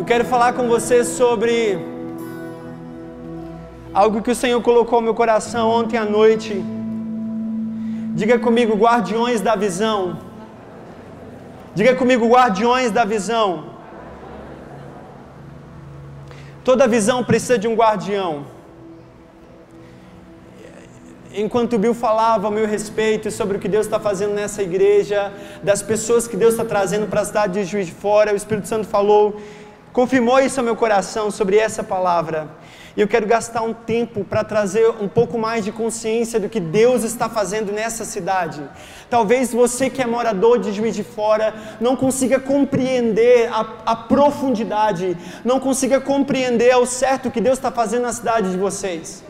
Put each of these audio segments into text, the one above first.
Eu quero falar com você sobre algo que o Senhor colocou no meu coração ontem à noite. Diga comigo, guardiões da visão. Diga comigo, guardiões da visão. Toda visão precisa de um guardião. Enquanto o Bill falava a meu respeito sobre o que Deus está fazendo nessa igreja, das pessoas que Deus está trazendo para a cidade de Juiz de Fora, o Espírito Santo falou confirmou isso ao meu coração sobre essa palavra. E eu quero gastar um tempo para trazer um pouco mais de consciência do que Deus está fazendo nessa cidade. Talvez você que é morador de Juiz de Fora não consiga compreender a, a profundidade, não consiga compreender ao certo o que Deus está fazendo na cidade de vocês.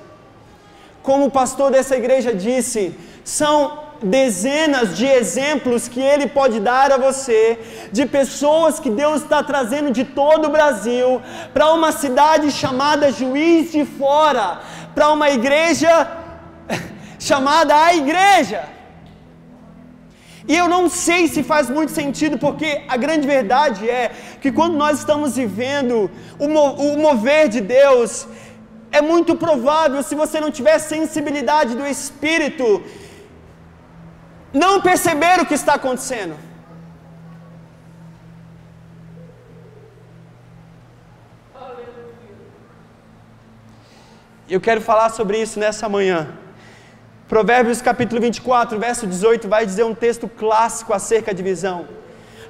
Como o pastor dessa igreja disse, são dezenas de exemplos que ele pode dar a você de pessoas que Deus está trazendo de todo o Brasil para uma cidade chamada Juiz de Fora, para uma igreja chamada a Igreja. E eu não sei se faz muito sentido, porque a grande verdade é que quando nós estamos vivendo o, o mover de Deus, é muito provável, se você não tiver sensibilidade do Espírito, não perceber o que está acontecendo. Eu quero falar sobre isso nessa manhã. Provérbios capítulo 24, verso 18, vai dizer um texto clássico acerca de visão.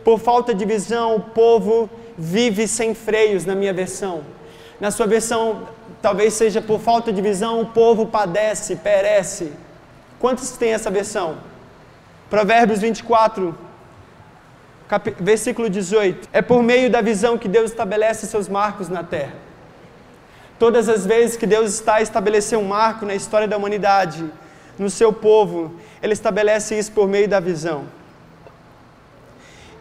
Por falta de visão, o povo vive sem freios, na minha versão. Na sua versão, talvez seja por falta de visão, o povo padece, perece. Quantos têm essa versão? Provérbios 24, cap... versículo 18. É por meio da visão que Deus estabelece seus marcos na terra. Todas as vezes que Deus está a estabelecer um marco na história da humanidade, no seu povo, Ele estabelece isso por meio da visão.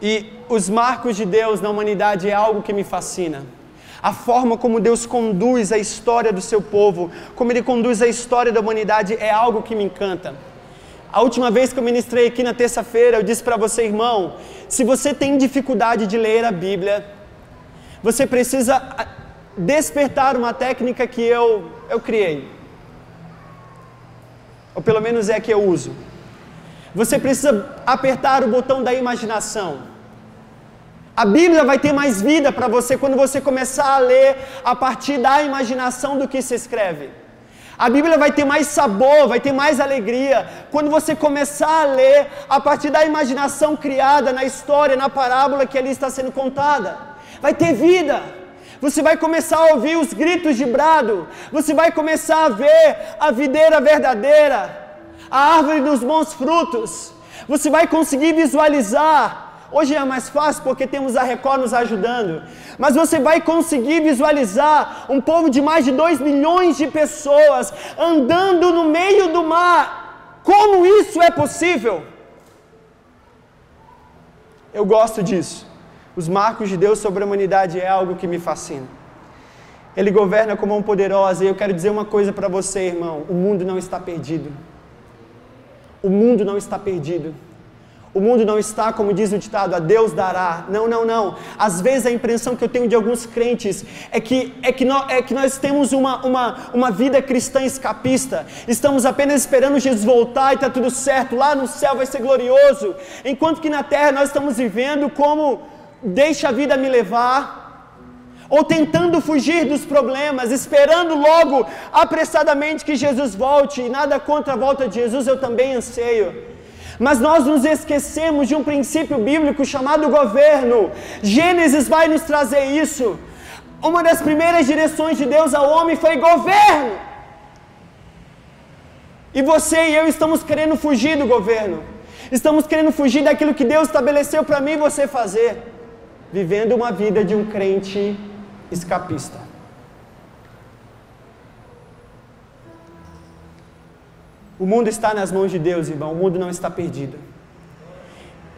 E os marcos de Deus na humanidade é algo que me fascina. A forma como Deus conduz a história do seu povo, como Ele conduz a história da humanidade, é algo que me encanta. A última vez que eu ministrei aqui na terça-feira, eu disse para você, irmão, se você tem dificuldade de ler a Bíblia, você precisa ah, despertar uma técnica que eu, eu criei. Ou pelo menos é que eu uso. Você precisa apertar o botão da imaginação. A Bíblia vai ter mais vida para você quando você começar a ler a partir da imaginação do que se escreve. A Bíblia vai ter mais sabor, vai ter mais alegria quando você começar a ler a partir da imaginação criada na história, na parábola que ali está sendo contada. Vai ter vida. Você vai começar a ouvir os gritos de brado. Você vai começar a ver a videira verdadeira, a árvore dos bons frutos. Você vai conseguir visualizar Hoje é mais fácil porque temos a Record nos ajudando. Mas você vai conseguir visualizar um povo de mais de 2 milhões de pessoas andando no meio do mar. Como isso é possível? Eu gosto disso. Os marcos de Deus sobre a humanidade é algo que me fascina. Ele governa como um poderoso, e eu quero dizer uma coisa para você, irmão: o mundo não está perdido. O mundo não está perdido. O mundo não está, como diz o ditado, a Deus dará. Não, não, não. Às vezes a impressão que eu tenho de alguns crentes é que, é que, nós, é que nós temos uma, uma, uma vida cristã escapista. Estamos apenas esperando Jesus voltar e está tudo certo. Lá no céu vai ser glorioso. Enquanto que na terra nós estamos vivendo como deixa a vida me levar. Ou tentando fugir dos problemas, esperando logo apressadamente que Jesus volte, e nada contra a volta de Jesus, eu também anseio. Mas nós nos esquecemos de um princípio bíblico chamado governo. Gênesis vai nos trazer isso. Uma das primeiras direções de Deus ao homem foi governo. E você e eu estamos querendo fugir do governo. Estamos querendo fugir daquilo que Deus estabeleceu para mim e você fazer. Vivendo uma vida de um crente escapista. O mundo está nas mãos de Deus, irmão. O mundo não está perdido.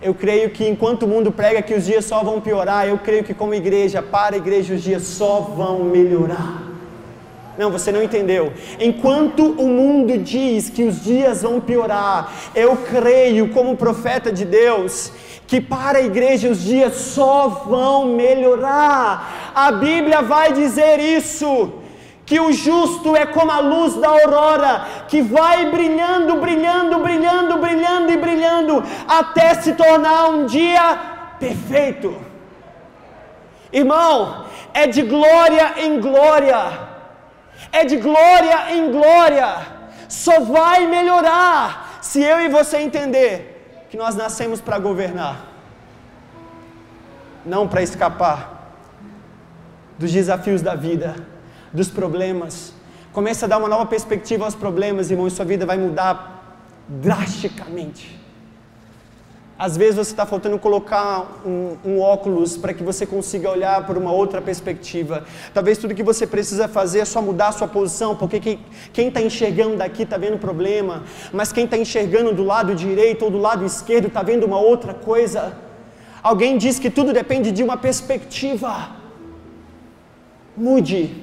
Eu creio que enquanto o mundo prega que os dias só vão piorar, eu creio que como igreja, para a igreja, os dias só vão melhorar. Não, você não entendeu. Enquanto o mundo diz que os dias vão piorar, eu creio, como profeta de Deus, que para a igreja os dias só vão melhorar. A Bíblia vai dizer isso que o justo é como a luz da aurora, que vai brilhando, brilhando, brilhando, brilhando e brilhando, até se tornar um dia perfeito. Irmão, é de glória em glória, é de glória em glória, só vai melhorar se eu e você entender que nós nascemos para governar, não para escapar dos desafios da vida dos problemas. Comece a dar uma nova perspectiva aos problemas, irmão, e sua vida vai mudar drasticamente. Às vezes você está faltando colocar um, um óculos para que você consiga olhar por uma outra perspectiva. Talvez tudo que você precisa fazer é só mudar a sua posição, porque quem está enxergando daqui está vendo problema, mas quem está enxergando do lado direito ou do lado esquerdo está vendo uma outra coisa. Alguém diz que tudo depende de uma perspectiva. Mude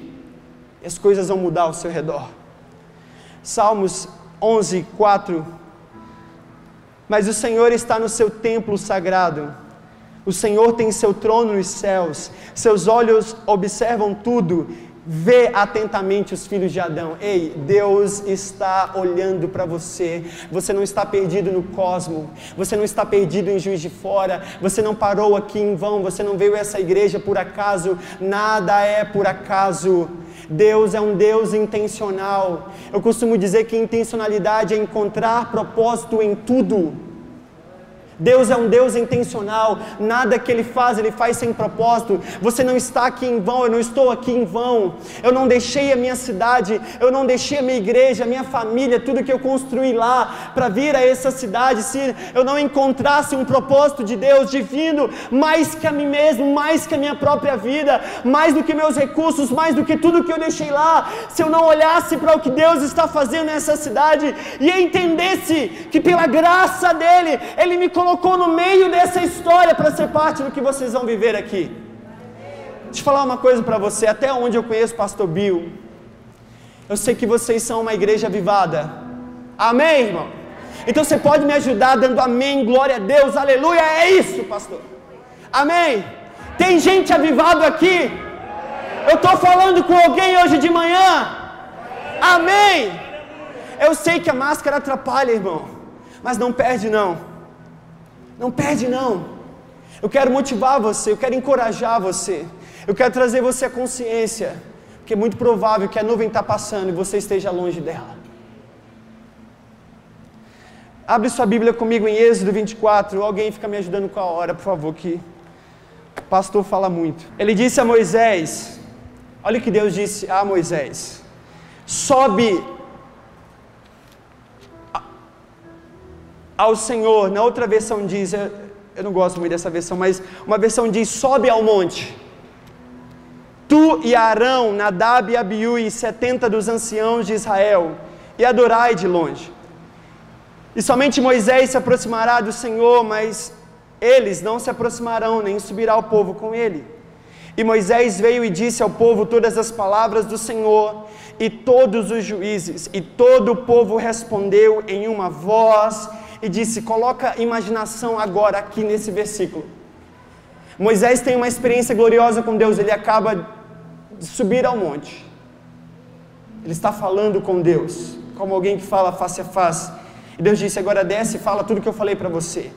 e as coisas vão mudar ao seu redor. Salmos 11, 4. Mas o Senhor está no seu templo sagrado. O Senhor tem seu trono nos céus. Seus olhos observam tudo Vê atentamente os filhos de Adão. Ei, Deus está olhando para você. Você não está perdido no cosmo. Você não está perdido em Juiz de Fora. Você não parou aqui em vão. Você não veio a essa igreja por acaso. Nada é por acaso. Deus é um Deus intencional. Eu costumo dizer que intencionalidade é encontrar propósito em tudo. Deus é um Deus intencional, nada que Ele faz, Ele faz sem propósito. Você não está aqui em vão, eu não estou aqui em vão. Eu não deixei a minha cidade, eu não deixei a minha igreja, a minha família, tudo que eu construí lá para vir a essa cidade. Se eu não encontrasse um propósito de Deus divino, mais que a mim mesmo, mais que a minha própria vida, mais do que meus recursos, mais do que tudo que eu deixei lá, se eu não olhasse para o que Deus está fazendo nessa cidade e entendesse que pela graça dEle, Ele me colocou colocou no meio dessa história para ser parte do que vocês vão viver aqui. Deixa eu falar uma coisa para você, até onde eu conheço pastor Bill, eu sei que vocês são uma igreja avivada. Amém, irmão? Então você pode me ajudar dando amém, glória a Deus, aleluia, é isso, pastor. Amém? Tem gente avivado aqui? Eu estou falando com alguém hoje de manhã? Amém? Eu sei que a máscara atrapalha, irmão, mas não perde não. Não perde não. Eu quero motivar você, eu quero encorajar você. Eu quero trazer você à consciência, porque é muito provável que a nuvem está passando e você esteja longe dela. Abre sua Bíblia comigo em Êxodo 24. Alguém fica me ajudando com a hora, por favor, que o pastor fala muito. Ele disse a Moisés: Olha o que Deus disse a Moisés: Sobe ao Senhor. Na outra versão diz, eu não gosto muito dessa versão, mas uma versão diz: sobe ao monte. Tu e Arão, Nadab e Abiú e setenta dos anciãos de Israel, e adorai de longe. E somente Moisés se aproximará do Senhor, mas eles não se aproximarão, nem subirá o povo com ele. E Moisés veio e disse ao povo todas as palavras do Senhor, e todos os juízes, e todo o povo respondeu em uma voz e disse: Coloca imaginação agora aqui nesse versículo. Moisés tem uma experiência gloriosa com Deus, ele acaba de subir ao monte. Ele está falando com Deus, como alguém que fala face a face. E Deus disse: Agora desce e fala tudo que eu falei para você.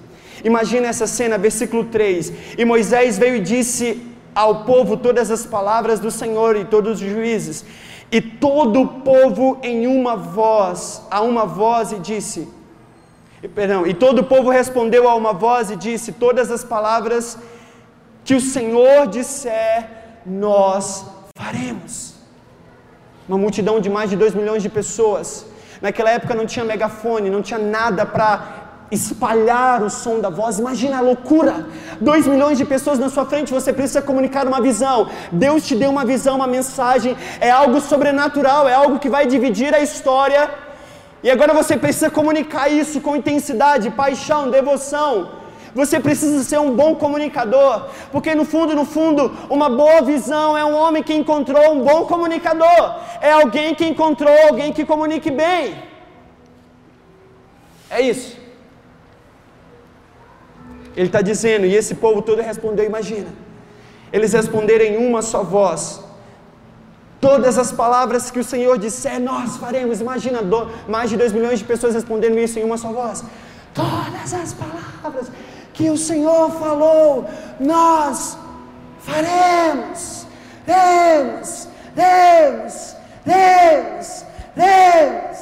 Imagina essa cena, versículo 3. E Moisés veio e disse ao povo todas as palavras do Senhor e todos os juízes. E todo o povo em uma voz, a uma voz, e disse: Perdão, e todo o povo respondeu a uma voz e disse: Todas as palavras que o Senhor disser, nós faremos. Uma multidão de mais de 2 milhões de pessoas. Naquela época não tinha megafone, não tinha nada para espalhar o som da voz. Imagina a loucura! 2 milhões de pessoas na sua frente, você precisa comunicar uma visão. Deus te deu uma visão, uma mensagem. É algo sobrenatural, é algo que vai dividir a história e agora você precisa comunicar isso com intensidade, paixão, devoção. Você precisa ser um bom comunicador, porque no fundo, no fundo, uma boa visão é um homem que encontrou um bom comunicador, é alguém que encontrou alguém que comunique bem. É isso. Ele está dizendo, e esse povo todo respondeu: Imagina, eles responderam em uma só voz. Todas as palavras que o Senhor disser, nós faremos. Imagina mais de dois milhões de pessoas respondendo isso em uma só voz. Todas as palavras que o Senhor falou, nós faremos. Deus, Deus, Deus, Deus.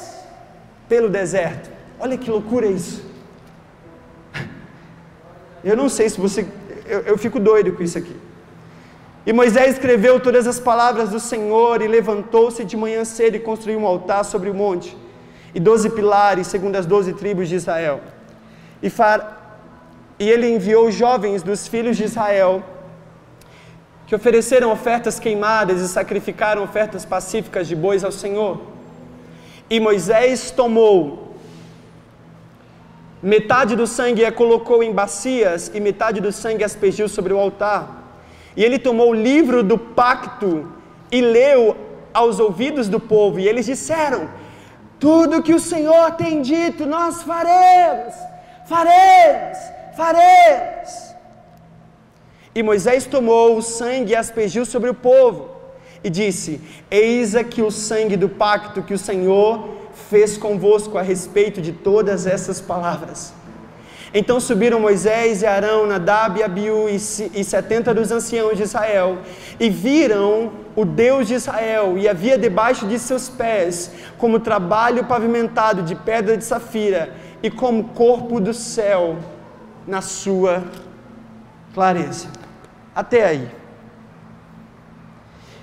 Pelo deserto. Olha que loucura isso. Eu não sei se você. Eu, eu fico doido com isso aqui. E Moisés escreveu todas as palavras do Senhor e levantou-se de manhã cedo e construiu um altar sobre o monte e doze pilares, segundo as doze tribos de Israel. E, far... e ele enviou jovens dos filhos de Israel que ofereceram ofertas queimadas e sacrificaram ofertas pacíficas de bois ao Senhor. E Moisés tomou metade do sangue e a colocou em bacias, e metade do sangue aspergiu sobre o altar. E ele tomou o livro do pacto e leu aos ouvidos do povo, e eles disseram: Tudo que o Senhor tem dito, nós faremos, faremos, faremos. E Moisés tomou o sangue e aspergiu sobre o povo, e disse: Eis aqui o sangue do pacto que o Senhor fez convosco a respeito de todas essas palavras. Então subiram Moisés e Arão, Nadab e Abiú e setenta dos anciãos de Israel, e viram o Deus de Israel, e havia debaixo de seus pés, como trabalho pavimentado de pedra de safira, e como corpo do céu na sua clareza. Até aí.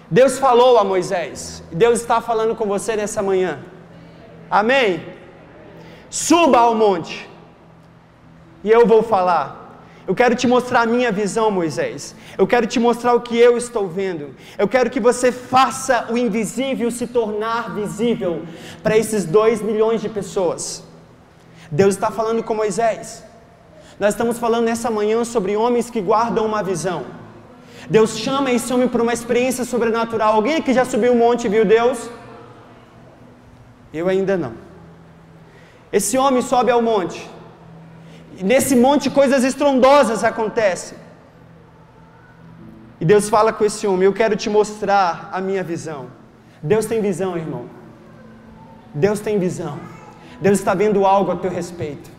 Deus falou a Moisés, Deus está falando com você nessa manhã. Amém? Suba ao monte e eu vou falar. Eu quero te mostrar a minha visão, Moisés. Eu quero te mostrar o que eu estou vendo. Eu quero que você faça o invisível se tornar visível para esses dois milhões de pessoas. Deus está falando com Moisés. Nós estamos falando nessa manhã sobre homens que guardam uma visão. Deus chama esse homem para uma experiência sobrenatural. Alguém aqui já subiu um monte e viu Deus? Eu ainda não. Esse homem sobe ao monte. E nesse monte coisas estrondosas acontecem. E Deus fala com esse homem: Eu quero te mostrar a minha visão. Deus tem visão, irmão. Deus tem visão. Deus está vendo algo a teu respeito.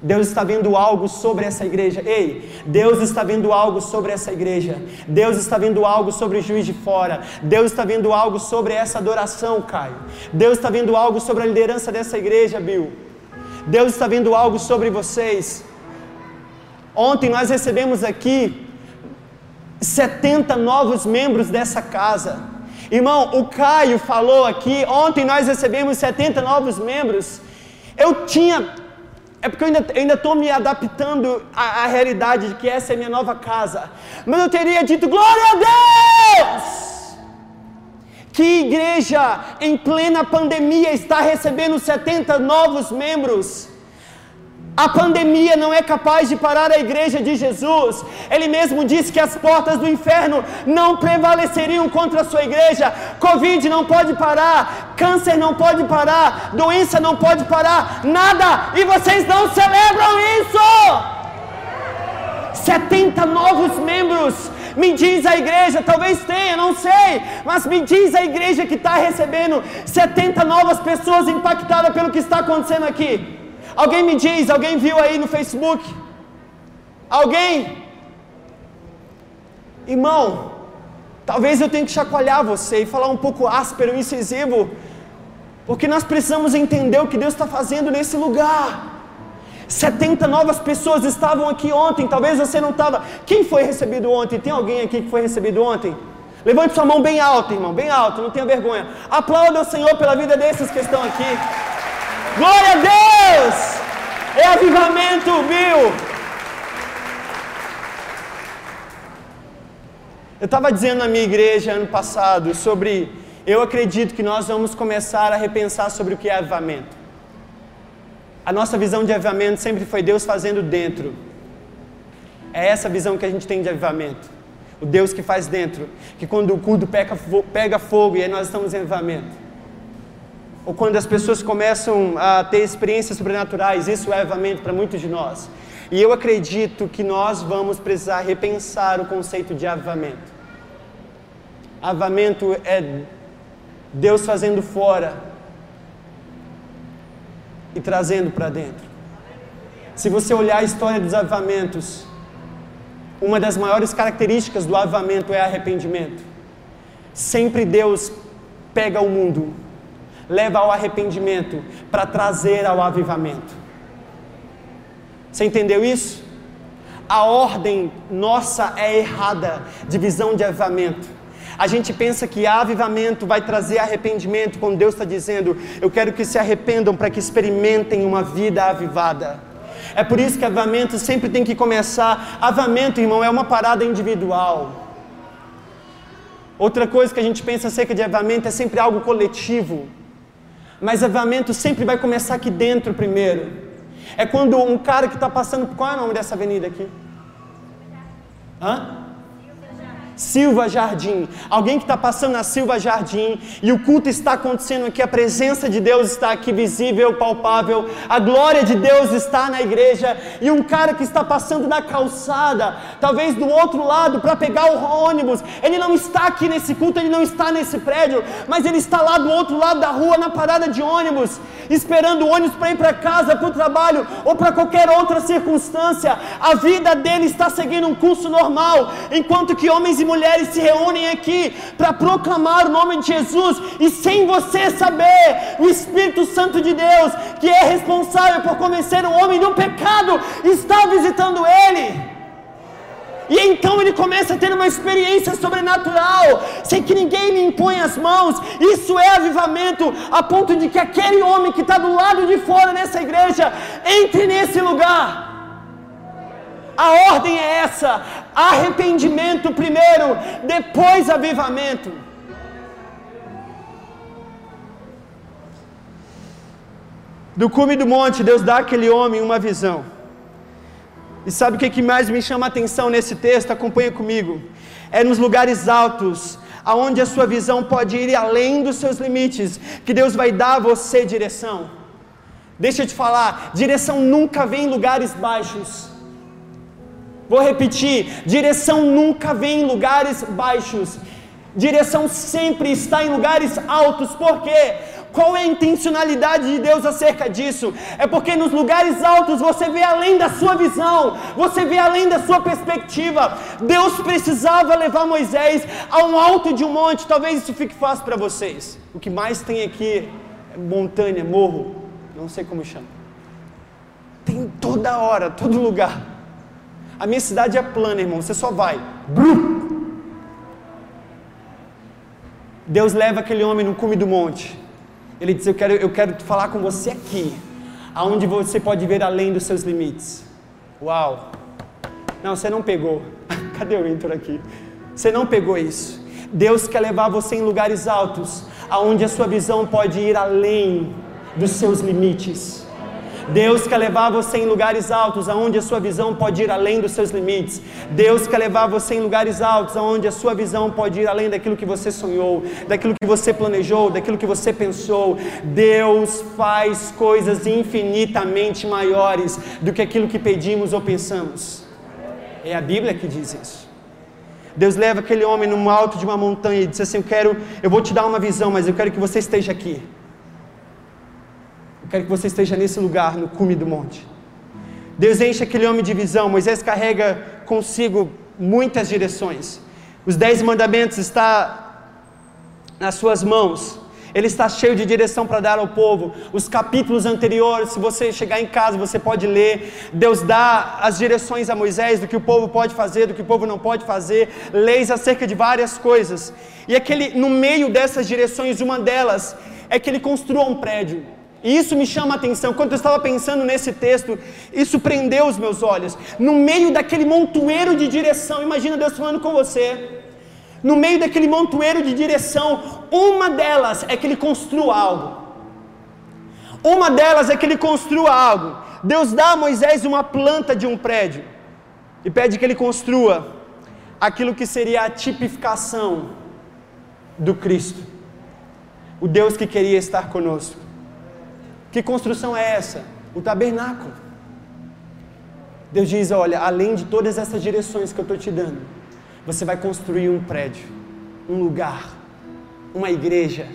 Deus está vendo algo sobre essa igreja. Ei, Deus está vendo algo sobre essa igreja. Deus está vendo algo sobre o juiz de fora. Deus está vendo algo sobre essa adoração, Caio. Deus está vendo algo sobre a liderança dessa igreja, Bill. Deus está vendo algo sobre vocês. Ontem nós recebemos aqui 70 novos membros dessa casa. Irmão, o Caio falou aqui, ontem nós recebemos 70 novos membros. Eu tinha, é porque eu ainda estou me adaptando à, à realidade de que essa é minha nova casa. Mas eu teria dito, glória a Deus! Que igreja em plena pandemia está recebendo 70 novos membros? A pandemia não é capaz de parar a igreja de Jesus. Ele mesmo disse que as portas do inferno não prevaleceriam contra a sua igreja. Covid não pode parar, câncer não pode parar, doença não pode parar, nada. E vocês não celebram isso. 70 novos membros me diz a igreja, talvez tenha, não sei, mas me diz a igreja que está recebendo 70 novas pessoas impactadas pelo que está acontecendo aqui. Alguém me diz, alguém viu aí no Facebook? Alguém? Irmão, talvez eu tenha que chacoalhar você e falar um pouco áspero, incisivo, porque nós precisamos entender o que Deus está fazendo nesse lugar. 70 novas pessoas estavam aqui ontem, talvez você não estava. Quem foi recebido ontem? Tem alguém aqui que foi recebido ontem? Levante sua mão bem alta, irmão, bem alta, não tenha vergonha. Aplauda o Senhor pela vida desses que estão aqui. Glória a Deus! É avivamento, viu? Eu estava dizendo na minha igreja ano passado sobre. Eu acredito que nós vamos começar a repensar sobre o que é avivamento. A nossa visão de avivamento sempre foi Deus fazendo dentro. É essa visão que a gente tem de avivamento. O Deus que faz dentro. Que quando o culto pega, pega fogo e aí nós estamos em avivamento. Ou quando as pessoas começam a ter experiências sobrenaturais, isso é avivamento para muitos de nós. E eu acredito que nós vamos precisar repensar o conceito de avivamento. Avivamento é Deus fazendo fora e trazendo para dentro. Se você olhar a história dos avivamentos, uma das maiores características do avivamento é arrependimento. Sempre Deus pega o mundo, leva ao arrependimento para trazer ao avivamento. Você entendeu isso? A ordem nossa é errada de visão de avivamento. A gente pensa que avivamento vai trazer arrependimento, quando Deus está dizendo: Eu quero que se arrependam para que experimentem uma vida avivada. É por isso que avivamento sempre tem que começar. Avivamento, irmão, é uma parada individual. Outra coisa que a gente pensa acerca de avivamento é sempre algo coletivo. Mas avivamento sempre vai começar aqui dentro primeiro. É quando um cara que está passando. Qual é o nome dessa avenida aqui? Hã? Silva Jardim. Alguém que está passando na Silva Jardim e o culto está acontecendo aqui, a presença de Deus está aqui visível, palpável, a glória de Deus está na igreja e um cara que está passando na calçada, talvez do outro lado para pegar o ônibus, ele não está aqui nesse culto, ele não está nesse prédio, mas ele está lá do outro lado da rua, na parada de ônibus, esperando o ônibus para ir para casa, para o trabalho ou para qualquer outra circunstância. A vida dele está seguindo um curso normal, enquanto que homens e mulheres se reúnem aqui para proclamar o nome de Jesus e sem você saber, o Espírito Santo de Deus, que é responsável por convencer o homem do pecado, está visitando ele. E então ele começa a ter uma experiência sobrenatural, sem que ninguém lhe impõe as mãos. Isso é avivamento, a ponto de que aquele homem que está do lado de fora dessa igreja entre nesse lugar. A ordem é essa: arrependimento primeiro, depois avivamento. Do cume do monte, Deus dá àquele homem uma visão. E sabe o que, que mais me chama a atenção nesse texto? Acompanha comigo. É nos lugares altos, aonde a sua visão pode ir além dos seus limites, que Deus vai dar a você direção. Deixa eu te falar, direção nunca vem em lugares baixos. Vou repetir: direção nunca vem em lugares baixos, direção sempre está em lugares altos, por quê? Qual é a intencionalidade de Deus acerca disso? É porque nos lugares altos você vê além da sua visão, você vê além da sua perspectiva. Deus precisava levar Moisés a um alto de um monte, talvez isso fique fácil para vocês. O que mais tem aqui é montanha, morro, não sei como chama. Tem toda hora, todo lugar. A minha cidade é plana, irmão, você só vai. Deus leva aquele homem no cume do monte. Ele diz: Eu quero, eu quero falar com você aqui, aonde você pode ver além dos seus limites. Uau! Não, você não pegou. Cadê o Inter aqui? Você não pegou isso. Deus quer levar você em lugares altos, aonde a sua visão pode ir além dos seus limites. Deus quer levar você em lugares altos, aonde a sua visão pode ir além dos seus limites. Deus quer levar você em lugares altos, aonde a sua visão pode ir além daquilo que você sonhou, daquilo que você planejou, daquilo que você pensou. Deus faz coisas infinitamente maiores do que aquilo que pedimos ou pensamos. É a Bíblia que diz isso. Deus leva aquele homem no alto de uma montanha e diz assim: Eu quero, eu vou te dar uma visão, mas eu quero que você esteja aqui. Quero que você esteja nesse lugar, no cume do monte. Deus enche aquele homem de visão. Moisés carrega consigo muitas direções. Os dez mandamentos estão nas suas mãos. Ele está cheio de direção para dar ao povo. Os capítulos anteriores, se você chegar em casa, você pode ler. Deus dá as direções a Moisés do que o povo pode fazer, do que o povo não pode fazer, leis acerca de várias coisas. E aquele, no meio dessas direções, uma delas é que ele construa um prédio. E isso me chama a atenção. Quando eu estava pensando nesse texto, isso prendeu os meus olhos. No meio daquele montoeiro de direção, imagina Deus falando com você. No meio daquele montoeiro de direção, uma delas é que ele construa algo. Uma delas é que ele construa algo. Deus dá a Moisés uma planta de um prédio e pede que ele construa aquilo que seria a tipificação do Cristo, o Deus que queria estar conosco. Que construção é essa? O tabernáculo. Deus diz: olha, além de todas essas direções que eu estou te dando, você vai construir um prédio, um lugar, uma igreja,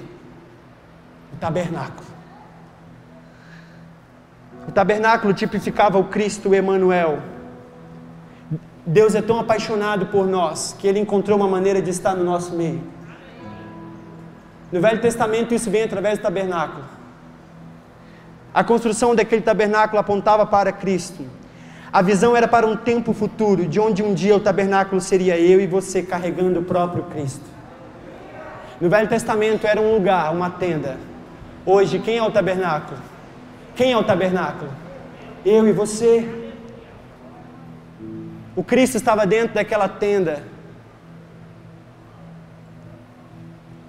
um tabernáculo. O tabernáculo tipificava o Cristo Emanuel. Deus é tão apaixonado por nós que ele encontrou uma maneira de estar no nosso meio. No Velho Testamento isso vem através do tabernáculo. A construção daquele tabernáculo apontava para Cristo. A visão era para um tempo futuro, de onde um dia o tabernáculo seria eu e você carregando o próprio Cristo. No Velho Testamento era um lugar, uma tenda. Hoje, quem é o tabernáculo? Quem é o tabernáculo? Eu e você. O Cristo estava dentro daquela tenda.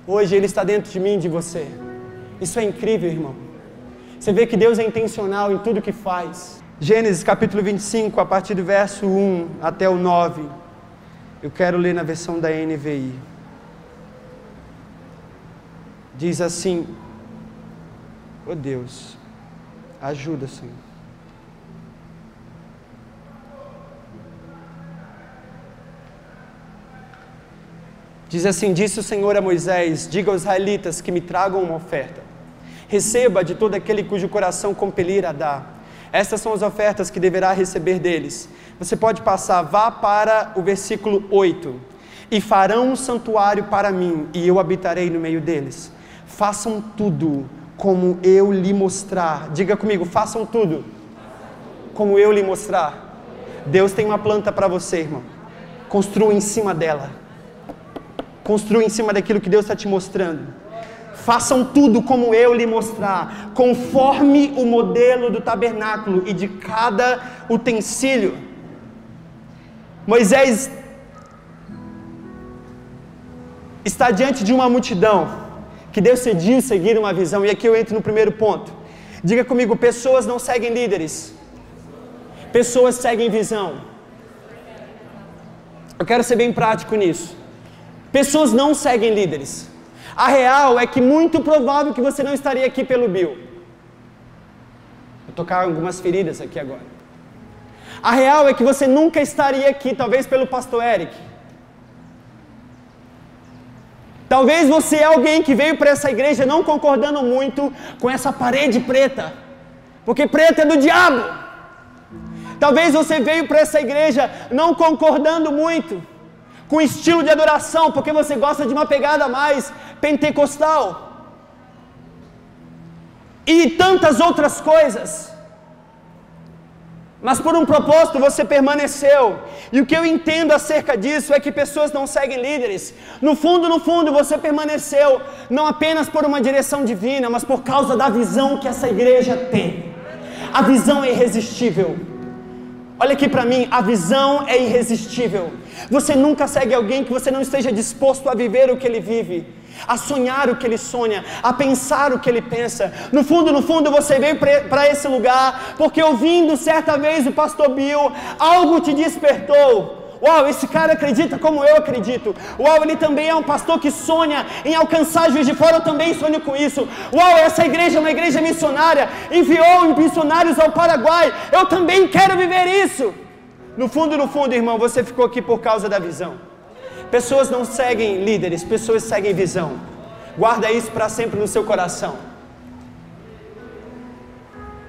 Hoje Ele está dentro de mim e de você. Isso é incrível, irmão. Você vê que Deus é intencional em tudo que faz. Gênesis capítulo 25, a partir do verso 1 até o 9. Eu quero ler na versão da NVI. Diz assim: Oh Deus, ajuda, Senhor. Diz assim: Disse o Senhor a Moisés: Diga aos israelitas que me tragam uma oferta. Receba de todo aquele cujo coração compelir a dar. Estas são as ofertas que deverá receber deles. Você pode passar, vá para o versículo 8. E farão um santuário para mim, e eu habitarei no meio deles. Façam tudo como eu lhe mostrar. Diga comigo, façam tudo como eu lhe mostrar. Deus tem uma planta para você, irmão. Construa em cima dela. Construa em cima daquilo que Deus está te mostrando. Façam tudo como eu lhe mostrar, conforme o modelo do tabernáculo e de cada utensílio. Moisés está diante de uma multidão que decidiu seguir uma visão, e aqui eu entro no primeiro ponto. Diga comigo: pessoas não seguem líderes, pessoas seguem visão. Eu quero ser bem prático nisso. Pessoas não seguem líderes. A real é que muito provável que você não estaria aqui pelo Bill. Vou tocar algumas feridas aqui agora. A real é que você nunca estaria aqui, talvez pelo pastor Eric. Talvez você é alguém que veio para essa igreja não concordando muito com essa parede preta, porque preta é do diabo. Talvez você veio para essa igreja não concordando muito com estilo de adoração, porque você gosta de uma pegada mais pentecostal. E tantas outras coisas. Mas por um propósito você permaneceu. E o que eu entendo acerca disso é que pessoas não seguem líderes. No fundo, no fundo, você permaneceu não apenas por uma direção divina, mas por causa da visão que essa igreja tem. A visão é irresistível. Olha aqui para mim, a visão é irresistível. Você nunca segue alguém que você não esteja disposto a viver o que ele vive, a sonhar o que ele sonha, a pensar o que ele pensa. No fundo, no fundo, você veio para esse lugar porque ouvindo certa vez o pastor Bill, algo te despertou. Uau, esse cara acredita como eu acredito. Uau, ele também é um pastor que sonha em alcançar Juiz de Fora, eu também sonho com isso. Uau, essa igreja é uma igreja missionária, enviou missionários ao Paraguai, eu também quero viver isso. No fundo, no fundo, irmão, você ficou aqui por causa da visão. Pessoas não seguem líderes, pessoas seguem visão. Guarda isso para sempre no seu coração.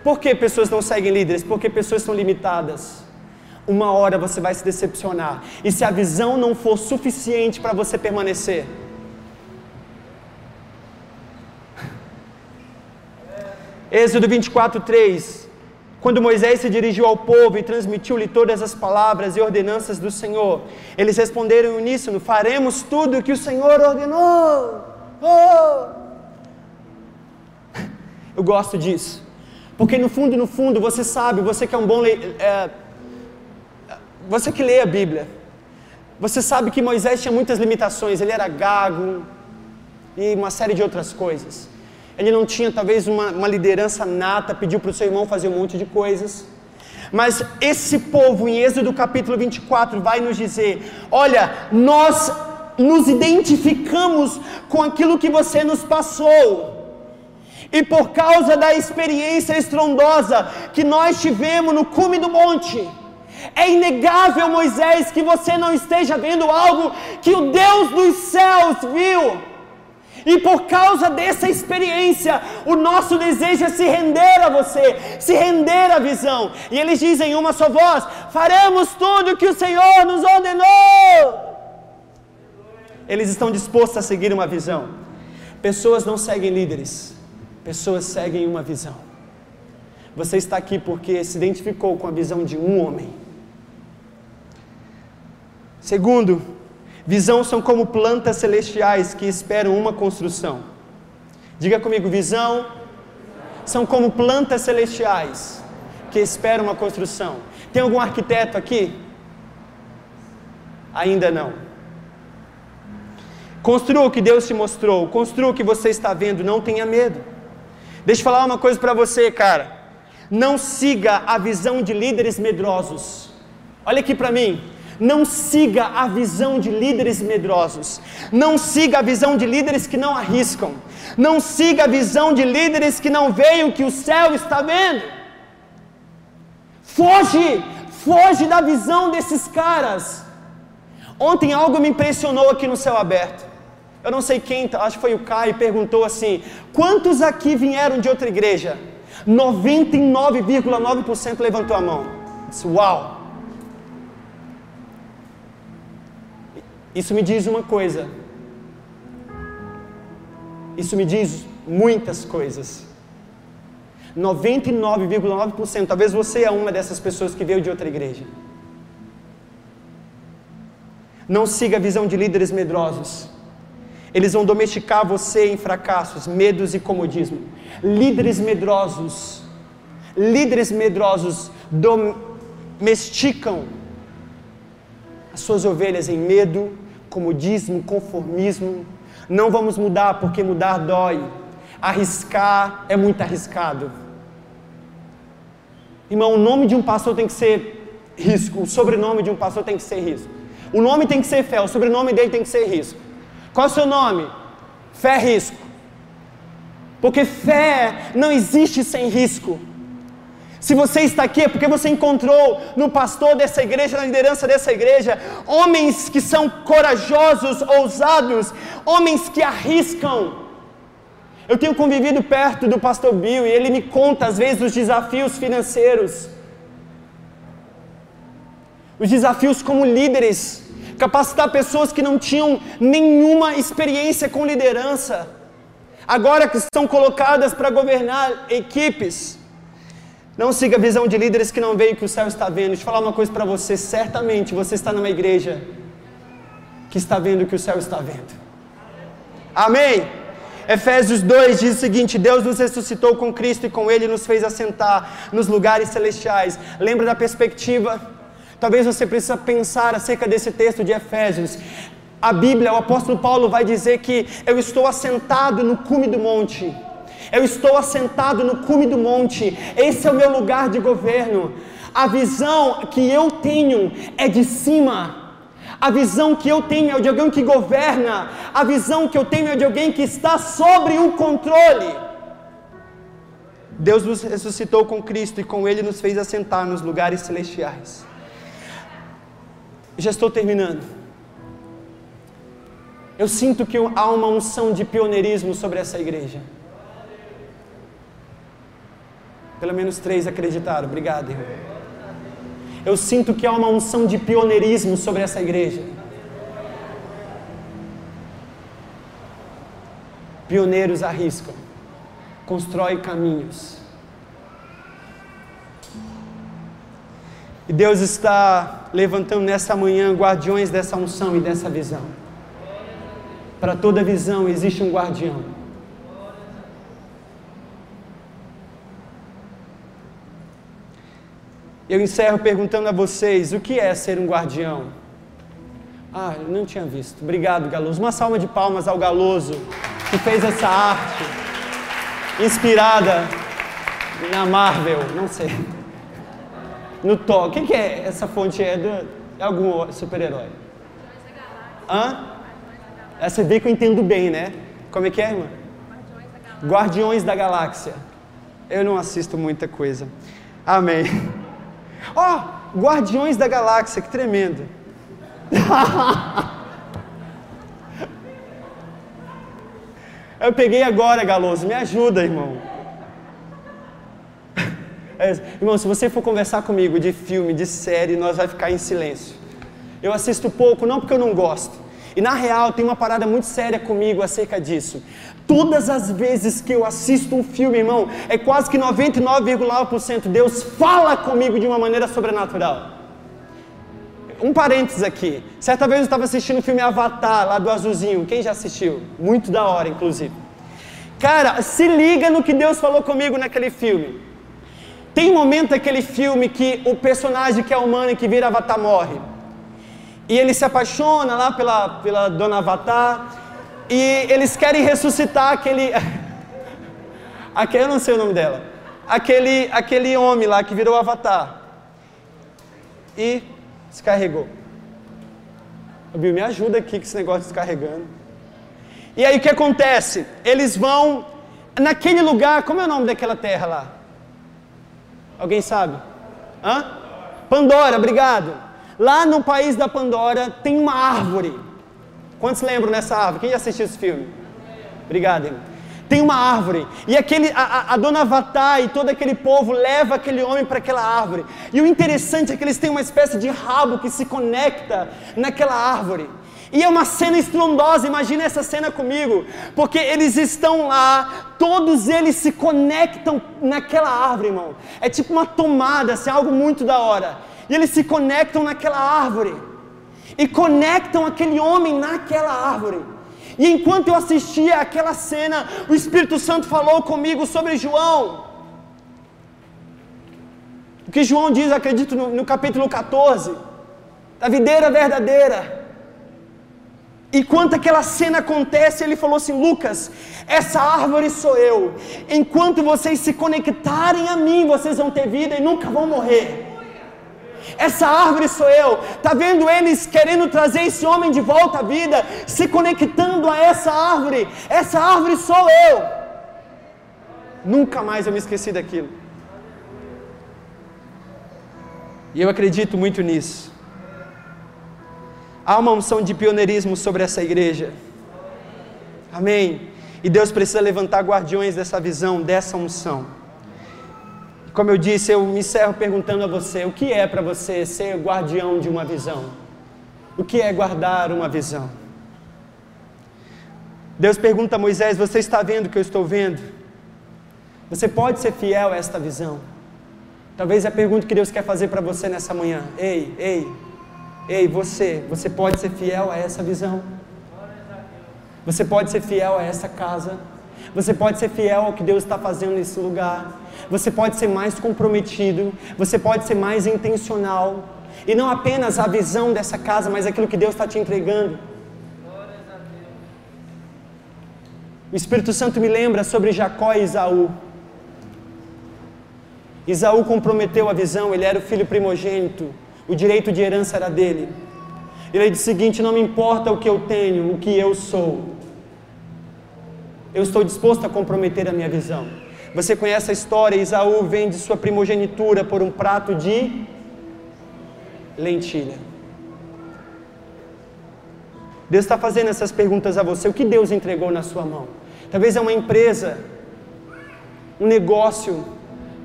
Por que pessoas não seguem líderes? Porque pessoas são limitadas uma hora você vai se decepcionar. E se a visão não for suficiente para você permanecer, Êxodo 24, 3. Quando Moisés se dirigiu ao povo e transmitiu-lhe todas as palavras e ordenanças do Senhor, eles responderam em uníssono: Faremos tudo o que o Senhor ordenou. Oh! Eu gosto disso, porque no fundo, no fundo, você sabe, você que é um bom é, você que lê a Bíblia, você sabe que Moisés tinha muitas limitações, ele era gago e uma série de outras coisas. Ele não tinha talvez uma, uma liderança nata, pediu para o seu irmão fazer um monte de coisas. Mas esse povo, em Êxodo capítulo 24, vai nos dizer: olha, nós nos identificamos com aquilo que você nos passou. E por causa da experiência estrondosa que nós tivemos no cume do monte, É inegável, Moisés, que você não esteja vendo algo que o Deus dos céus viu. E por causa dessa experiência, o nosso desejo é se render a você, se render à visão. E eles dizem em uma só voz: faremos tudo que o Senhor nos ordenou. Eles estão dispostos a seguir uma visão. Pessoas não seguem líderes, pessoas seguem uma visão. Você está aqui porque se identificou com a visão de um homem. Segundo, visão são como plantas celestiais que esperam uma construção. Diga comigo, visão são como plantas celestiais que esperam uma construção. Tem algum arquiteto aqui? Ainda não. Construa o que Deus te mostrou, construa o que você está vendo, não tenha medo. Deixa eu falar uma coisa para você, cara. Não siga a visão de líderes medrosos. Olha aqui para mim. Não siga a visão de líderes medrosos. Não siga a visão de líderes que não arriscam. Não siga a visão de líderes que não veem o que o céu está vendo. Foge, foge da visão desses caras. Ontem algo me impressionou aqui no céu aberto. Eu não sei quem, acho que foi o Caio, perguntou assim: quantos aqui vieram de outra igreja? 99,9% levantou a mão. Disse, Uau! Isso me diz uma coisa. Isso me diz muitas coisas. 99,9%. Talvez você é uma dessas pessoas que veio de outra igreja. Não siga a visão de líderes medrosos. Eles vão domesticar você em fracassos, medos e comodismo. Líderes medrosos, líderes medrosos domesticam as suas ovelhas em medo, comodismo, conformismo. Não vamos mudar porque mudar dói. Arriscar é muito arriscado. Irmão, o nome de um pastor tem que ser risco, o sobrenome de um pastor tem que ser risco. O nome tem que ser fé, o sobrenome dele tem que ser risco. Qual é o seu nome? Fé risco. Porque fé não existe sem risco. Se você está aqui é porque você encontrou no pastor dessa igreja, na liderança dessa igreja, homens que são corajosos, ousados, homens que arriscam. Eu tenho convivido perto do pastor Bill e ele me conta às vezes os desafios financeiros. Os desafios como líderes, capacitar pessoas que não tinham nenhuma experiência com liderança, agora que estão colocadas para governar equipes. Não siga a visão de líderes que não veem que o céu está vendo. Deixa eu falar uma coisa para você: certamente você está numa igreja que está vendo o que o céu está vendo. Amém? Efésios 2 diz o seguinte: Deus nos ressuscitou com Cristo e com Ele nos fez assentar nos lugares celestiais. Lembra da perspectiva? Talvez você precisa pensar acerca desse texto de Efésios. A Bíblia, o apóstolo Paulo vai dizer que eu estou assentado no cume do monte. Eu estou assentado no cume do monte. Esse é o meu lugar de governo. A visão que eu tenho é de cima. A visão que eu tenho é de alguém que governa. A visão que eu tenho é de alguém que está sobre o controle. Deus nos ressuscitou com Cristo e com Ele nos fez assentar nos lugares celestiais. Já estou terminando. Eu sinto que há uma unção de pioneirismo sobre essa igreja. Pelo menos três acreditaram. Obrigado, irmão. Eu sinto que há uma unção de pioneirismo sobre essa igreja. Pioneiros arriscam, constroem caminhos. E Deus está levantando nessa manhã guardiões dessa unção e dessa visão. Para toda visão existe um guardião. Eu encerro perguntando a vocês: o que é ser um guardião? Ah, eu não tinha visto. Obrigado, Galoso. Uma salva de palmas ao Galoso, que fez essa arte, inspirada na Marvel, não sei. No Thor. O que, é essa fonte? É de algum super-herói? Hã? Essa vê que eu entendo bem, né? Como é que é, irmã? Guardiões da Galáxia. Eu não assisto muita coisa. Amém. Ó, oh, Guardiões da Galáxia, que tremendo. Eu peguei agora, Galoso, me ajuda, irmão. É, irmão, se você for conversar comigo de filme, de série, nós vai ficar em silêncio. Eu assisto pouco, não porque eu não gosto. E na real, tem uma parada muito séria comigo acerca disso. Todas as vezes que eu assisto um filme, irmão, é quase que 99,9% Deus fala comigo de uma maneira sobrenatural. Um parênteses aqui. Certa vez eu estava assistindo o filme Avatar, lá do Azulzinho. Quem já assistiu? Muito da hora, inclusive. Cara, se liga no que Deus falou comigo naquele filme. Tem um momento naquele filme que o personagem que é humano e que vira Avatar morre. E ele se apaixona lá pela, pela dona Avatar. E eles querem ressuscitar aquele. aquele eu não sei o nome dela. Aquele, aquele homem lá que virou Avatar. E descarregou. Bill, me ajuda aqui com esse negócio descarregando. E aí o que acontece? Eles vão naquele lugar, como é o nome daquela terra lá? Alguém sabe? Hã? Pandora, obrigado. Lá no país da Pandora tem uma árvore. Quantos lembram dessa árvore? Quem já assistiu esse filme? Obrigado, irmão tem uma árvore, e aquele, a, a, dona Avatar e todo aquele povo leva aquele homem para aquela árvore. E o interessante é que eles têm uma espécie de rabo que se conecta naquela árvore. E é uma cena estrondosa, imagina essa cena comigo, porque eles estão lá, todos eles se conectam naquela árvore, irmão. É tipo uma tomada, assim, algo muito da hora. E eles se conectam naquela árvore, e conectam aquele homem naquela árvore. E enquanto eu assistia aquela cena, o Espírito Santo falou comigo sobre João. O que João diz, acredito, no, no capítulo 14, da videira verdadeira. Enquanto aquela cena acontece, ele falou assim: Lucas, essa árvore sou eu. Enquanto vocês se conectarem a mim, vocês vão ter vida e nunca vão morrer. Essa árvore sou eu. Tá vendo eles querendo trazer esse homem de volta à vida, se conectando a essa árvore. Essa árvore sou eu. Nunca mais eu me esqueci daquilo. E eu acredito muito nisso. Há uma unção de pioneirismo sobre essa igreja. Amém. E Deus precisa levantar guardiões dessa visão, dessa unção. Como eu disse, eu me encerro perguntando a você: o que é para você ser guardião de uma visão? O que é guardar uma visão? Deus pergunta a Moisés: Você está vendo o que eu estou vendo? Você pode ser fiel a esta visão? Talvez é a pergunta que Deus quer fazer para você nessa manhã. Ei, ei, ei, você, você pode ser fiel a essa visão? Você pode ser fiel a essa casa? Você pode ser fiel ao que Deus está fazendo nesse lugar? Você pode ser mais comprometido, você pode ser mais intencional. E não apenas a visão dessa casa, mas aquilo que Deus está te entregando. O Espírito Santo me lembra sobre Jacó e Isaú. Isaú comprometeu a visão, ele era o filho primogênito, o direito de herança era dele. Ele disse o seguinte: Não me importa o que eu tenho, o que eu sou, eu estou disposto a comprometer a minha visão. Você conhece a história? Isaú vende sua primogenitura por um prato de lentilha. Deus está fazendo essas perguntas a você. O que Deus entregou na sua mão? Talvez é uma empresa, um negócio,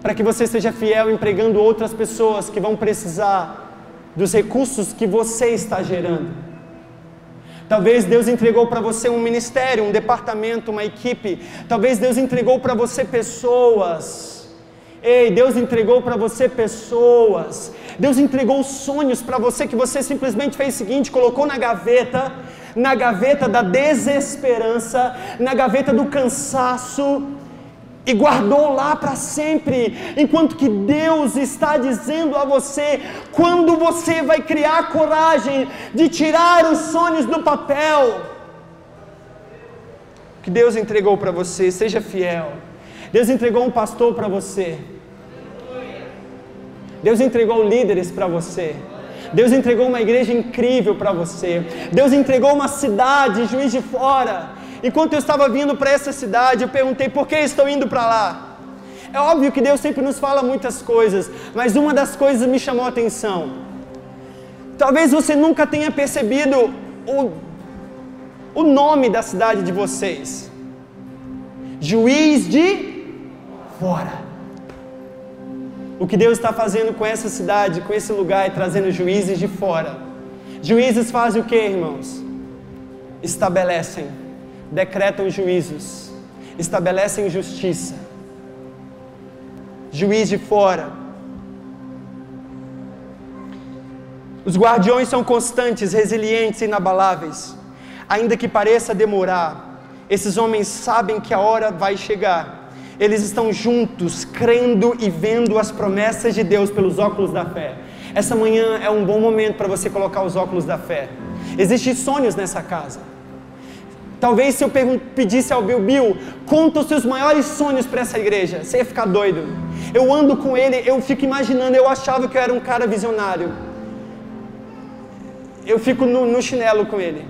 para que você seja fiel empregando outras pessoas que vão precisar dos recursos que você está gerando. Talvez Deus entregou para você um ministério, um departamento, uma equipe. Talvez Deus entregou para você pessoas. Ei, Deus entregou para você pessoas. Deus entregou sonhos para você que você simplesmente fez o seguinte: colocou na gaveta, na gaveta da desesperança, na gaveta do cansaço, e guardou lá para sempre, enquanto que Deus está dizendo a você, quando você vai criar coragem de tirar os sonhos do papel, que Deus entregou para você, seja fiel. Deus entregou um pastor para você. Deus entregou líderes para você. Deus entregou uma igreja incrível para você. Deus entregou uma cidade, juiz de fora. Enquanto eu estava vindo para essa cidade, eu perguntei por que estou indo para lá. É óbvio que Deus sempre nos fala muitas coisas, mas uma das coisas me chamou a atenção. Talvez você nunca tenha percebido o, o nome da cidade de vocês. Juiz de Fora. O que Deus está fazendo com essa cidade, com esse lugar, é trazendo juízes de fora. Juízes fazem o que, irmãos? Estabelecem, decretam juízos, estabelecem justiça. Juiz de fora. Os guardiões são constantes, resilientes, inabaláveis. Ainda que pareça demorar, esses homens sabem que a hora vai chegar eles estão juntos, crendo e vendo as promessas de Deus pelos óculos da fé. Essa manhã é um bom momento para você colocar os óculos da fé. Existem sonhos nessa casa. Talvez se eu pedisse ao Bill, Bill, conta os seus maiores sonhos para essa igreja, você ia ficar doido. Eu ando com ele, eu fico imaginando, eu achava que eu era um cara visionário. Eu fico no, no chinelo com ele.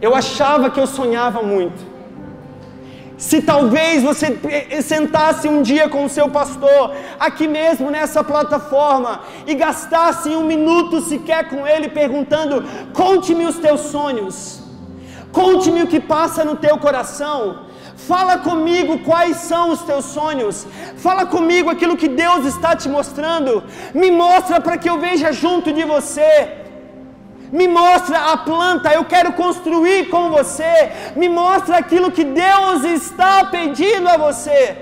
Eu achava que eu sonhava muito. Se talvez você sentasse um dia com o seu pastor, aqui mesmo nessa plataforma, e gastasse um minuto sequer com ele perguntando: conte-me os teus sonhos, conte-me o que passa no teu coração, fala comigo quais são os teus sonhos, fala comigo aquilo que Deus está te mostrando, me mostra para que eu veja junto de você. Me mostra a planta, eu quero construir com você, me mostra aquilo que Deus está pedindo a você.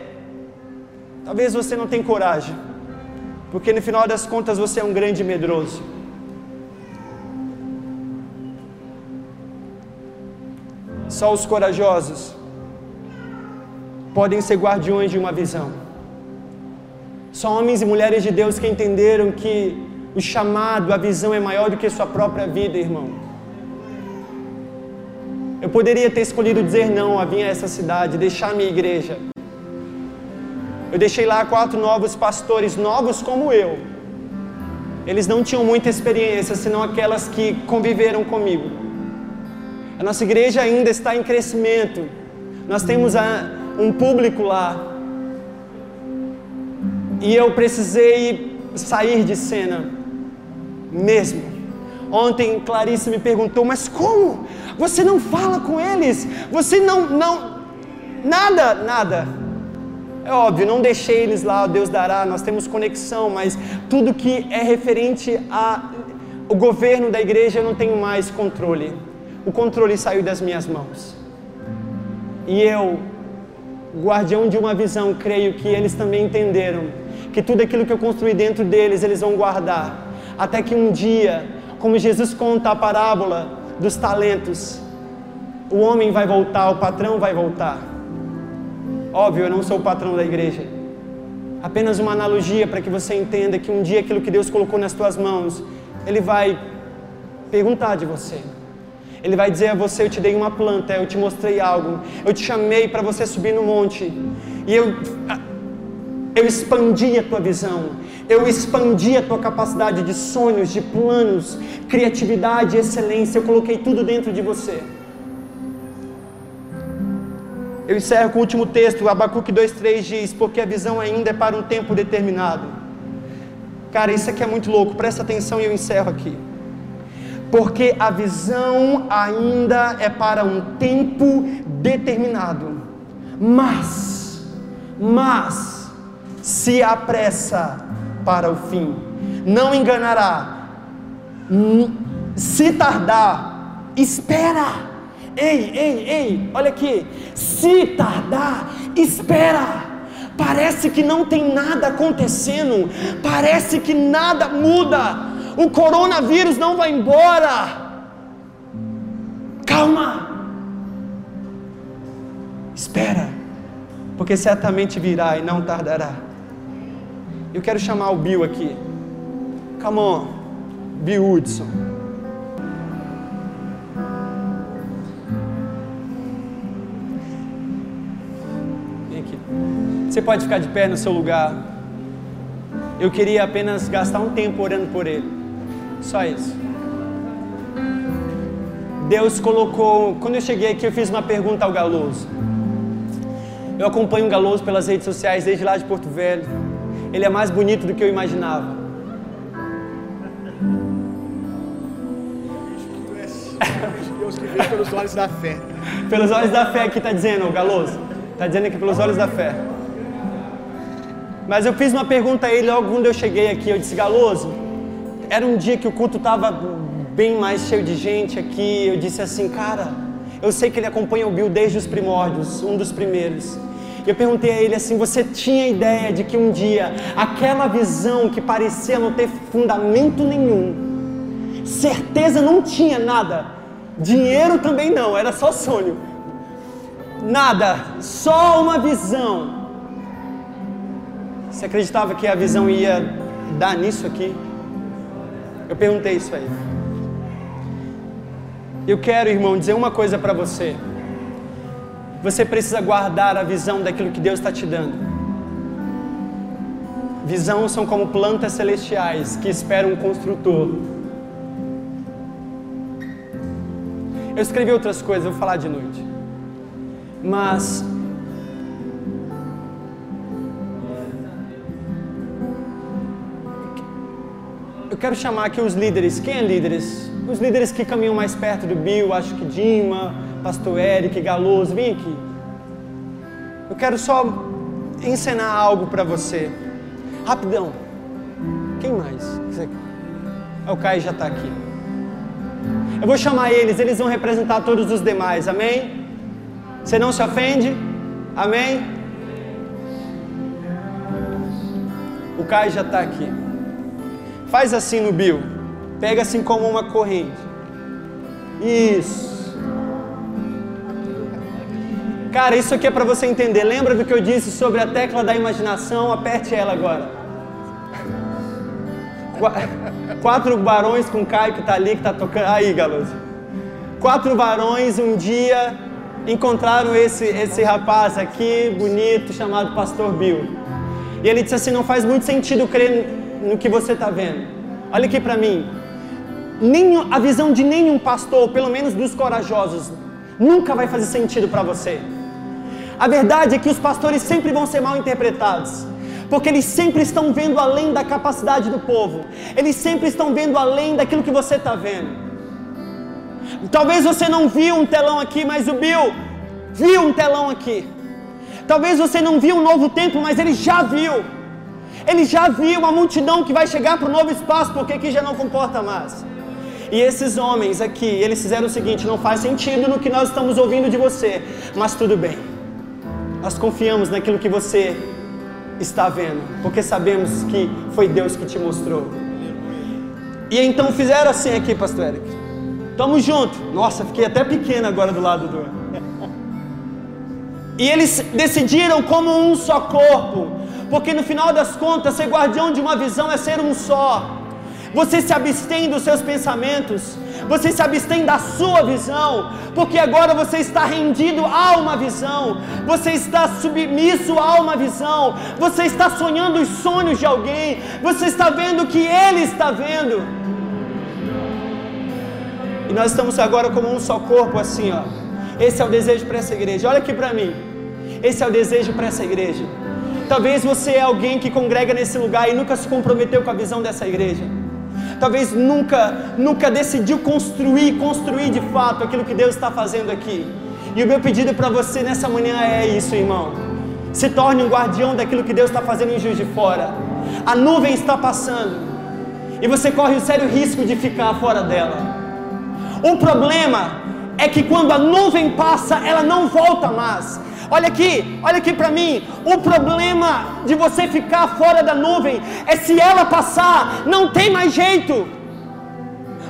Talvez você não tenha coragem, porque no final das contas você é um grande medroso. Só os corajosos podem ser guardiões de uma visão. Só homens e mulheres de Deus que entenderam que o chamado, a visão é maior do que sua própria vida, irmão. Eu poderia ter escolhido dizer não a vir a essa cidade, deixar minha igreja. Eu deixei lá quatro novos pastores, novos como eu. Eles não tinham muita experiência, senão aquelas que conviveram comigo. A nossa igreja ainda está em crescimento. Nós temos a, um público lá. E eu precisei sair de cena mesmo. Ontem Clarice me perguntou, mas como? Você não fala com eles? Você não, não, nada, nada. É óbvio, não deixei eles lá, Deus dará, nós temos conexão, mas tudo que é referente ao governo da igreja eu não tenho mais controle. O controle saiu das minhas mãos. E eu, guardião de uma visão, creio que eles também entenderam que tudo aquilo que eu construí dentro deles, eles vão guardar até que um dia, como Jesus conta a parábola dos talentos, o homem vai voltar, o patrão vai voltar. Óbvio, eu não sou o patrão da igreja. Apenas uma analogia para que você entenda que um dia aquilo que Deus colocou nas tuas mãos, Ele vai perguntar de você. Ele vai dizer a você: Eu te dei uma planta, eu te mostrei algo, eu te chamei para você subir no monte, e eu, eu expandi a tua visão, eu expandi a tua capacidade de sonhos, de planos, criatividade, excelência. Eu coloquei tudo dentro de você. Eu encerro com o último texto, Abacuque 2,3 diz: Porque a visão ainda é para um tempo determinado. Cara, isso aqui é muito louco, presta atenção e eu encerro aqui. Porque a visão ainda é para um tempo determinado. Mas, mas, se apressa para o fim. Não enganará. Se tardar, espera. Ei, ei, ei, olha aqui. Se tardar, espera. Parece que não tem nada acontecendo. Parece que nada muda. O coronavírus não vai embora. Calma. Espera, porque certamente virá e não tardará. Eu quero chamar o Bill aqui. Come on, Bill Hudson. Vem aqui. Você pode ficar de pé no seu lugar. Eu queria apenas gastar um tempo orando por ele. Só isso. Deus colocou. Quando eu cheguei aqui, eu fiz uma pergunta ao Galoso. Eu acompanho o Galoso pelas redes sociais desde lá de Porto Velho. Ele é mais bonito do que eu imaginava. Deus que vê pelos olhos da fé. Pelos olhos da fé que está dizendo, o Galoso. Está dizendo aqui pelos olhos da fé. Mas eu fiz uma pergunta a ele logo quando eu cheguei aqui. Eu disse, Galoso, era um dia que o culto estava bem mais cheio de gente aqui. Eu disse assim, cara, eu sei que ele acompanha o Bill desde os primórdios, um dos primeiros. Eu perguntei a ele assim: você tinha ideia de que um dia aquela visão que parecia não ter fundamento nenhum, certeza não tinha nada, dinheiro também não, era só sonho, nada, só uma visão. Você acreditava que a visão ia dar nisso aqui? Eu perguntei isso aí. Eu quero, irmão, dizer uma coisa para você. Você precisa guardar a visão daquilo que Deus está te dando. Visão são como plantas celestiais que esperam um construtor. Eu escrevi outras coisas, vou falar de noite. Mas quero chamar aqui os líderes. Quem é líderes? Os líderes que caminham mais perto do Bill, acho que Dima, Pastor Eric, Galoso, vem aqui. Eu quero só ensinar algo para você. Rapidão. Quem mais? O Caio já está aqui. Eu vou chamar eles, eles vão representar todos os demais, amém? Você não se ofende? Amém? O Caio já está aqui. Faz assim no Bill. Pega assim como uma corrente. Isso. Cara, isso aqui é para você entender. Lembra do que eu disse sobre a tecla da imaginação? Aperte ela agora. Quatro barões com Caio que está ali, que está tocando. Aí, Galoso. Quatro varões um dia encontraram esse, esse rapaz aqui, bonito, chamado Pastor Bill. E ele disse assim: Não faz muito sentido crer no que você está vendo. Olha aqui para mim. Nenhum, a visão de nenhum pastor, pelo menos dos corajosos, nunca vai fazer sentido para você. A verdade é que os pastores sempre vão ser mal interpretados, porque eles sempre estão vendo além da capacidade do povo, eles sempre estão vendo além daquilo que você está vendo. Talvez você não viu um telão aqui, mas o Bill viu um telão aqui. Talvez você não viu um novo templo, mas ele já viu. Ele já viu uma multidão que vai chegar para o novo espaço, porque aqui já não comporta mais. E esses homens aqui, eles fizeram o seguinte: não faz sentido no que nós estamos ouvindo de você, mas tudo bem. Nós confiamos naquilo que você está vendo, porque sabemos que foi Deus que te mostrou. E então fizeram assim aqui, pastor Eric. Tamo junto. Nossa, fiquei até pequeno agora do lado do. E eles decidiram como um só corpo, porque no final das contas, ser guardião de uma visão é ser um só. Você se abstém dos seus pensamentos, você se abstém da sua visão, porque agora você está rendido a uma visão, você está submisso a uma visão, você está sonhando os sonhos de alguém, você está vendo o que ele está vendo. E nós estamos agora como um só corpo, assim, ó. Esse é o desejo para essa igreja. Olha aqui para mim. Esse é o desejo para essa igreja. Talvez você é alguém que congrega nesse lugar e nunca se comprometeu com a visão dessa igreja talvez nunca, nunca decidiu construir, construir de fato aquilo que Deus está fazendo aqui. E o meu pedido para você nessa manhã é isso, irmão. Se torne um guardião daquilo que Deus está fazendo em Juiz de Fora. A nuvem está passando e você corre o sério risco de ficar fora dela. O problema é que quando a nuvem passa, ela não volta mais. Olha aqui, olha aqui para mim. O problema de você ficar fora da nuvem é se ela passar, não tem mais jeito.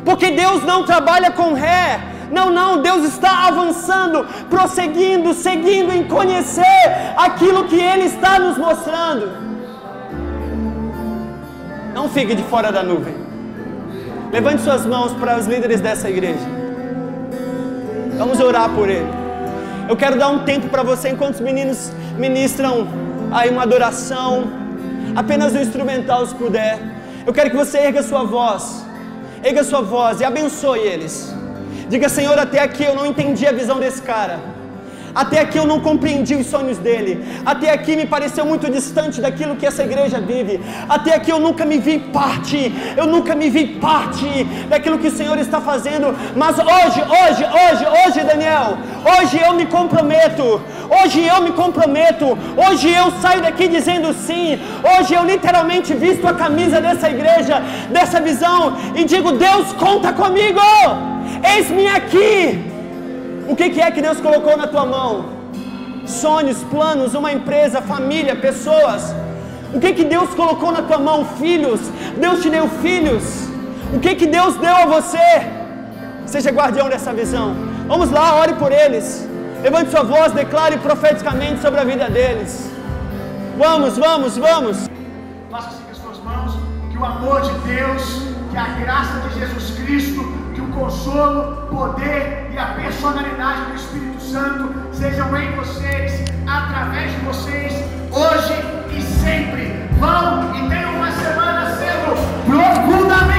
Porque Deus não trabalha com ré. Não, não, Deus está avançando, prosseguindo, seguindo em conhecer aquilo que Ele está nos mostrando. Não fique de fora da nuvem. Levante suas mãos para os líderes dessa igreja. Vamos orar por ele. Eu quero dar um tempo para você enquanto os meninos ministram aí uma adoração, apenas um instrumental se puder. Eu quero que você erga sua voz, erga sua voz e abençoe eles. Diga, Senhor, até aqui eu não entendi a visão desse cara. Até aqui eu não compreendi os sonhos dele. Até aqui me pareceu muito distante daquilo que essa igreja vive. Até aqui eu nunca me vi parte. Eu nunca me vi parte daquilo que o Senhor está fazendo. Mas hoje, hoje, hoje, hoje, Daniel, hoje eu me comprometo. Hoje eu me comprometo. Hoje eu saio daqui dizendo sim. Hoje eu literalmente visto a camisa dessa igreja, dessa visão e digo: Deus conta comigo. Eis-me aqui. O que, que é que Deus colocou na tua mão? Sonhos, planos, uma empresa, família, pessoas. O que, que Deus colocou na tua mão? Filhos. Deus te deu filhos. O que, que Deus deu a você? Seja guardião dessa visão. Vamos lá, ore por eles. Levante sua voz, declare profeticamente sobre a vida deles. Vamos, vamos, vamos. Faça assim com as suas mãos, que o amor de Deus, que a graça de Jesus Cristo, consolo, poder e a personalidade do Espírito Santo sejam em vocês, através de vocês, hoje e sempre. Vão e tenham uma semana sendo profundamente.